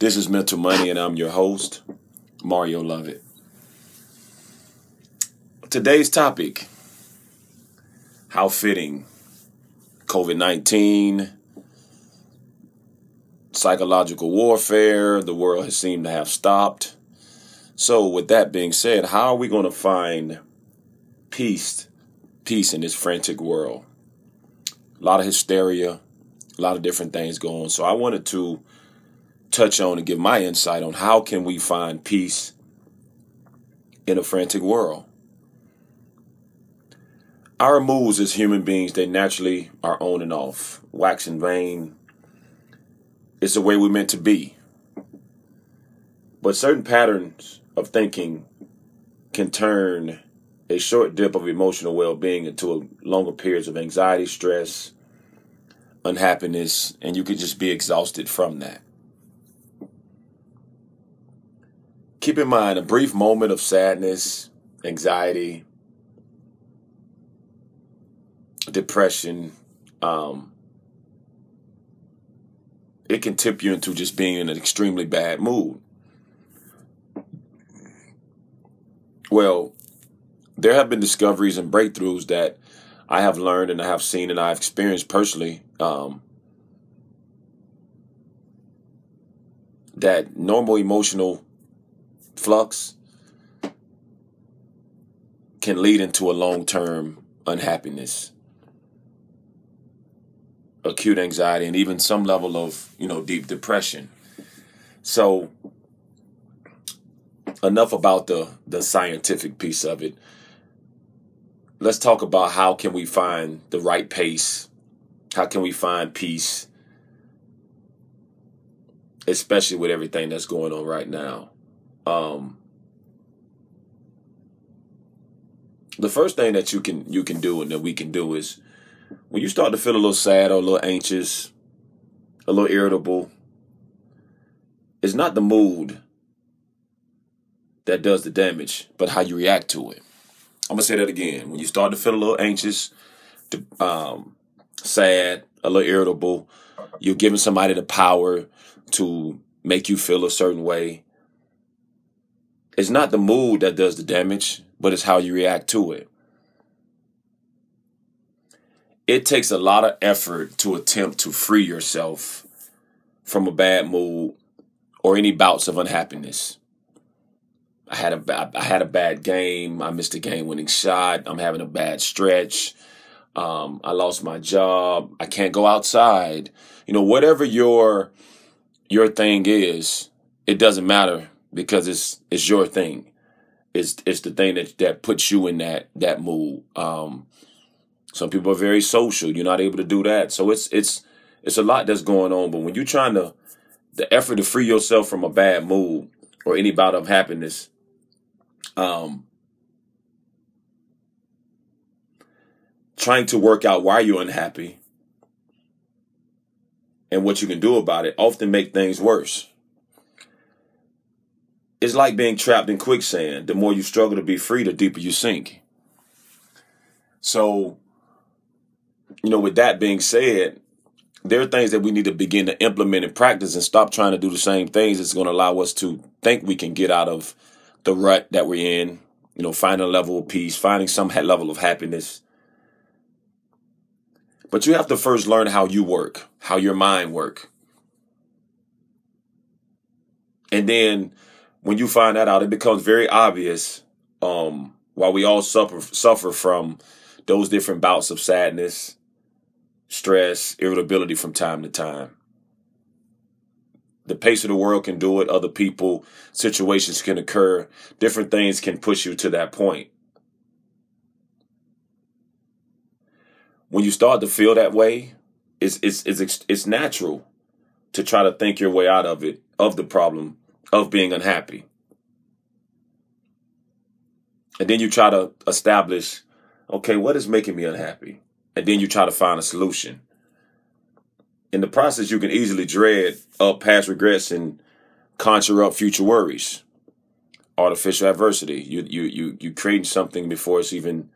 This is Mental Money, and I'm your host, Mario Lovett. Today's topic how fitting COVID 19, psychological warfare, the world has seemed to have stopped. So, with that being said, how are we going to find peace, peace in this frantic world? A lot of hysteria, a lot of different things going. So, I wanted to touch on and give my insight on how can we find peace in a frantic world. Our moods as human beings, they naturally are on and off, wax and wane. It's the way we're meant to be. But certain patterns of thinking can turn a short dip of emotional well being into a longer periods of anxiety, stress, unhappiness, and you could just be exhausted from that. Keep in mind a brief moment of sadness, anxiety, depression, um, it can tip you into just being in an extremely bad mood. Well, there have been discoveries and breakthroughs that I have learned and I have seen and I've experienced personally um, that normal emotional flux can lead into a long term unhappiness, acute anxiety, and even some level of, you know, deep depression. So, enough about the, the scientific piece of it. Let's talk about how can we find the right pace? How can we find peace? Especially with everything that's going on right now. Um, the first thing that you can you can do and that we can do is when you start to feel a little sad or a little anxious, a little irritable, it's not the mood that does the damage, but how you react to it. I'm gonna say that again. When you start to feel a little anxious, um, sad, a little irritable, you're giving somebody the power to make you feel a certain way it's not the mood that does the damage, but it's how you react to it. It takes a lot of effort to attempt to free yourself from a bad mood or any bouts of unhappiness. I had a I had a bad game. I missed a game-winning shot. I'm having a bad stretch. Um, I lost my job. I can't go outside. You know, whatever your your thing is, it doesn't matter because it's it's your thing. It's it's the thing that that puts you in that that mood. Um, some people are very social. You're not able to do that, so it's it's it's a lot that's going on. But when you're trying to the effort to free yourself from a bad mood or any bout of happiness, um, trying to work out why you're unhappy and what you can do about it often make things worse it's like being trapped in quicksand. The more you struggle to be free, the deeper you sink. So, you know, with that being said, there are things that we need to begin to implement and practice and stop trying to do the same things that's going to allow us to think we can get out of the rut that we're in, you know, finding a level of peace, finding some level of happiness. But you have to first learn how you work, how your mind work. And then when you find that out, it becomes very obvious um, while we all suffer suffer from those different bouts of sadness, stress, irritability from time to time. The pace of the world can do it. Other people, situations can occur. Different things can push you to that point. When you start to feel that way, it's it's it's it's natural to try to think your way out of it, of the problem, of being unhappy. And then you try to establish, okay, what is making me unhappy? And then you try to find a solution. In the process, you can easily dread up past regrets and conjure up future worries. Artificial adversity. You you you you create something before it's even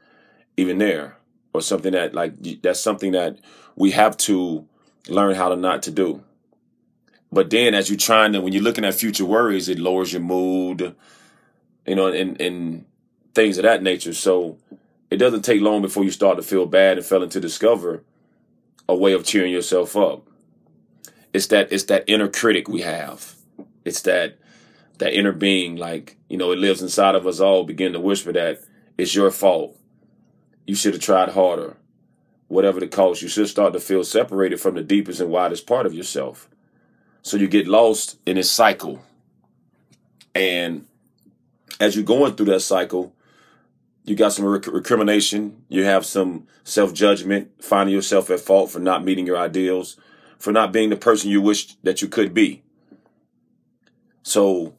even there, or something that like that's something that we have to learn how to not to do. But then as you're trying to when you're looking at future worries, it lowers your mood, you know, and and things of that nature. So it doesn't take long before you start to feel bad and failing to discover a way of cheering yourself up. It's that it's that inner critic we have. It's that that inner being, like, you know, it lives inside of us all, begin to whisper that it's your fault. You should have tried harder. Whatever the cost, you should start to feel separated from the deepest and widest part of yourself. So you get lost in this cycle. And as you're going through that cycle, you got some rec- recrimination, you have some self judgment, finding yourself at fault for not meeting your ideals, for not being the person you wish that you could be. So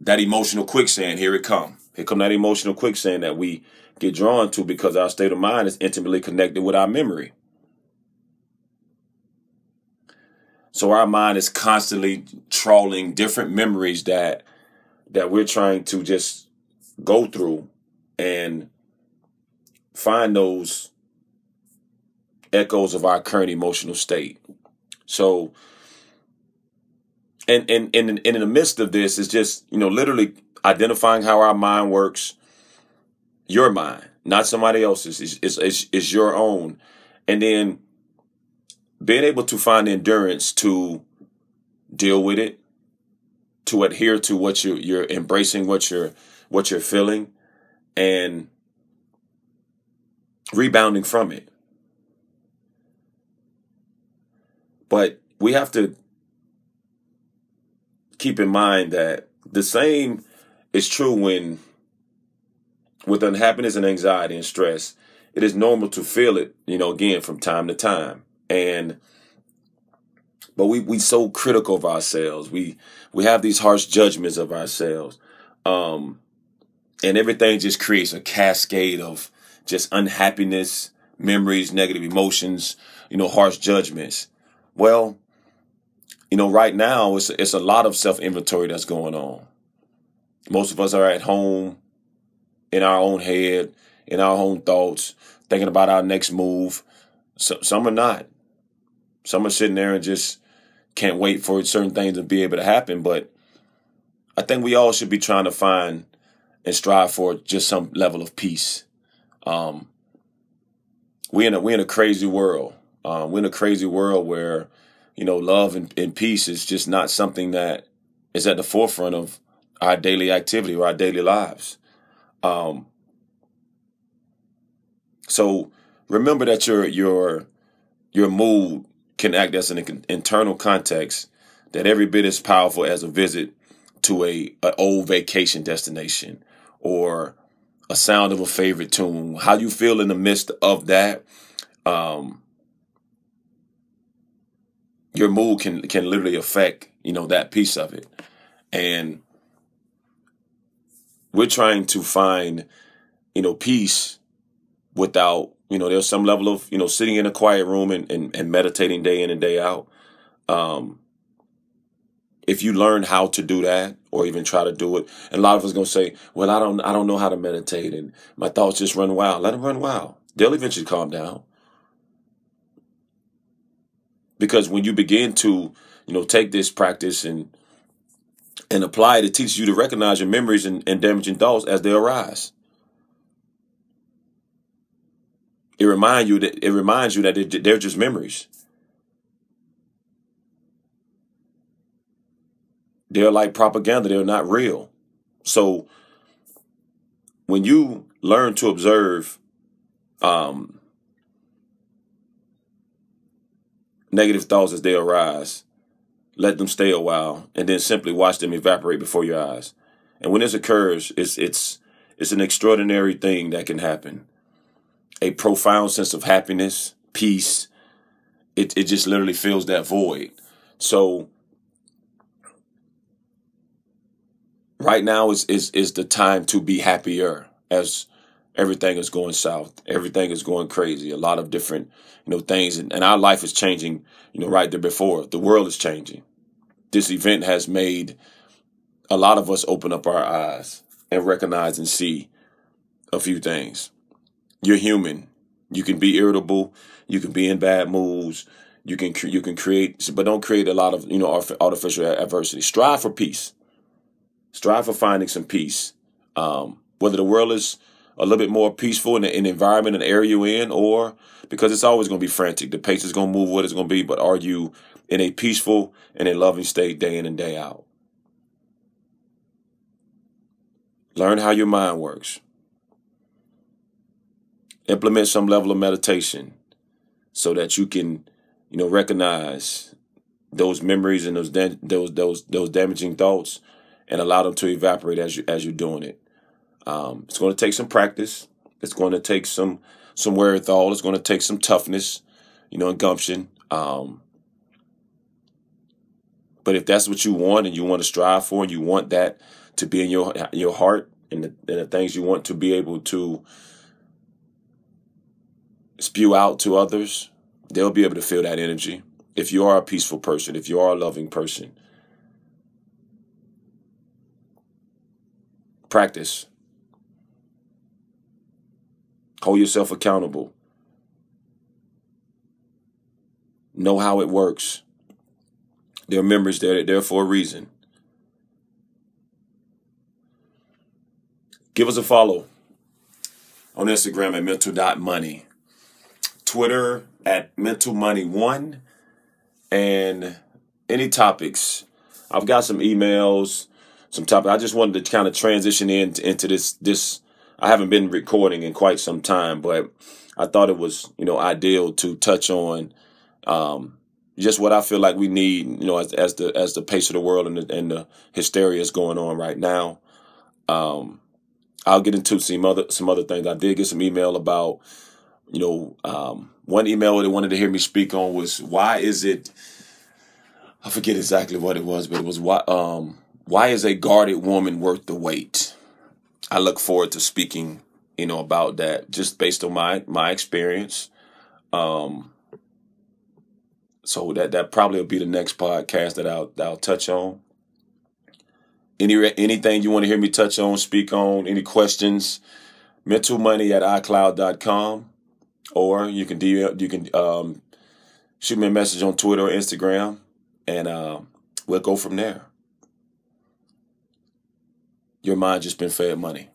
that emotional quicksand, here it come. Here come that emotional quicksand that we get drawn to because our state of mind is intimately connected with our memory. So our mind is constantly trawling different memories that that we're trying to just go through and find those echoes of our current emotional state. So and and and, and in the midst of this is just, you know, literally identifying how our mind works, your mind, not somebody else's, is is is, your own. And then being able to find endurance to deal with it, to adhere to what you you're embracing, what you're what you're feeling, and rebounding from it. But we have to keep in mind that the same is true when with unhappiness and anxiety and stress. It is normal to feel it, you know, again from time to time and but we we so critical of ourselves. We we have these harsh judgments of ourselves, um, and everything just creates a cascade of just unhappiness, memories, negative emotions, you know, harsh judgments. Well, you know, right now it's it's a lot of self inventory that's going on. Most of us are at home, in our own head, in our own thoughts, thinking about our next move. So, some are not. Some are sitting there and just can't wait for certain things to be able to happen. But I think we all should be trying to find and strive for just some level of peace. Um, we in a we in a crazy world. Um, we're in a crazy world where you know love and, and peace is just not something that is at the forefront of our daily activity or our daily lives. Um, so remember that your your your mood can act as an internal context that every bit as powerful as a visit to a, a old vacation destination or a sound of a favorite tune. How you feel in the midst of that, um, your mood can can literally affect you know that piece of it, and we're trying to find you know peace without you know, there's some level of, you know, sitting in a quiet room and, and, and meditating day in and day out. Um, if you learn how to do that or even try to do it, and a lot of us gonna say, well, I don't, I don't know how to meditate and my thoughts just run wild. Let them run wild. They'll eventually calm down. Because when you begin to, you know, take this practice and, and apply it, it teaches you to recognize your memories and, and damaging thoughts as they arise. It reminds you that it reminds you that they're just memories. They're like propaganda. They're not real. So when you learn to observe um, negative thoughts as they arise, let them stay a while, and then simply watch them evaporate before your eyes. And when this occurs, it's it's it's an extraordinary thing that can happen a profound sense of happiness, peace. It it just literally fills that void. So right now is is is the time to be happier as everything is going south. Everything is going crazy. A lot of different, you know, things and, and our life is changing, you know, right there before. The world is changing. This event has made a lot of us open up our eyes and recognize and see a few things you're human. You can be irritable. You can be in bad moods. You can you can create, but don't create a lot of you know artificial adversity. Strive for peace. Strive for finding some peace. Um, whether the world is a little bit more peaceful in the, environment and area you're in, or because it's always going to be frantic. The pace is going to move what it's going to be, but are you in a peaceful and a loving state day in and day out? Learn how your mind works. Implement some level of meditation so that you can, you know, recognize those memories and those those those those damaging thoughts and allow them to evaporate as you as you're doing it. Um, it's going to take some practice. It's going to take some some wherewithal. It's going to take some toughness, you know, and gumption. Um, but if that's what you want and you want to strive for, and you want that to be in your your heart and the, and the things you want to be able to spew out to others, they'll be able to feel that energy. If you are a peaceful person, if you are a loving person, practice. Hold yourself accountable. Know how it works. There are members there, there for a reason. Give us a follow on Instagram at mental.money, Twitter at mentalmoney1, and any topics. I've got some emails, some topics. I just wanted to kind of transition in, into this. This I haven't been recording in quite some time, but I thought it was you know ideal to touch on um, just what I feel like we need. You know, as, as the as the pace of the world and the, and the hysteria is going on right now. Um, I'll get into some other some other things. I did get some email about, you know, um, one email they wanted to hear me speak on was why is it? I forget exactly what it was, but it was why um, why is a guarded woman worth the wait? I look forward to speaking, you know, about that just based on my my experience. Um, so that that probably will be the next podcast that I'll that I'll touch on. Any anything you want to hear me touch on, speak on, any questions, mental money at iCloud.com. Or you can DM, you can um, shoot me a message on Twitter or Instagram, and uh, we'll go from there. Your mind just been fed money.